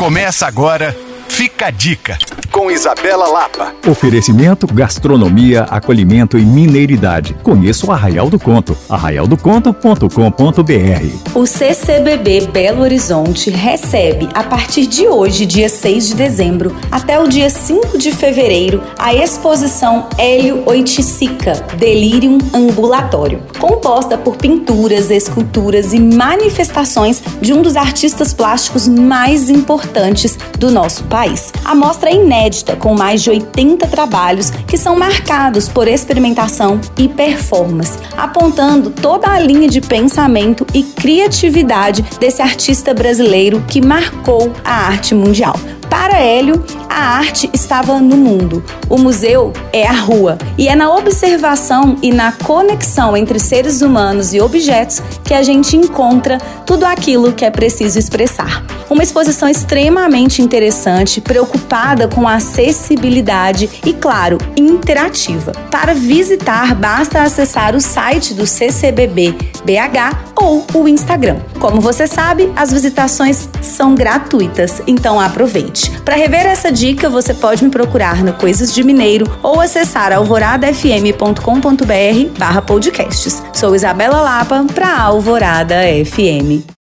Começa agora, fica a dica, com Isabela Lapa. Oferecimento, gastronomia, acolhimento e mineiridade. Conheça o Arraial do Conto, arraialdoconto.com.br. O CCBB Belo Horizonte recebe, a partir de hoje, dia 6 de dezembro, até o dia 5 de fevereiro, a exposição Hélio Oiticica, Delirium Ambulatório, composta por pinturas, esculturas e manifestações de um dos artistas plásticos mais importantes do nosso país. A mostra é inédita, com mais de 80 trabalhos que são marcados por experimentação e performance, apontando toda a linha de pensamento e criatividade desse artista brasileiro que marcou a arte mundial. Para Hélio, a arte estava no mundo. O museu é a rua e é na observação e na conexão entre seres humanos e objetos que a gente encontra tudo aquilo que é preciso expressar. Uma exposição extremamente interessante, preocupada com a acessibilidade e, claro, interativa. Para visitar, basta acessar o site do CCBB BH ou o Instagram. Como você sabe, as visitações são gratuitas, então aproveite. Para rever essa dica, você pode me procurar no Coisas de Mineiro ou acessar alvoradafm.com.br barra podcasts. Sou Isabela Lapa para Alvorada FM.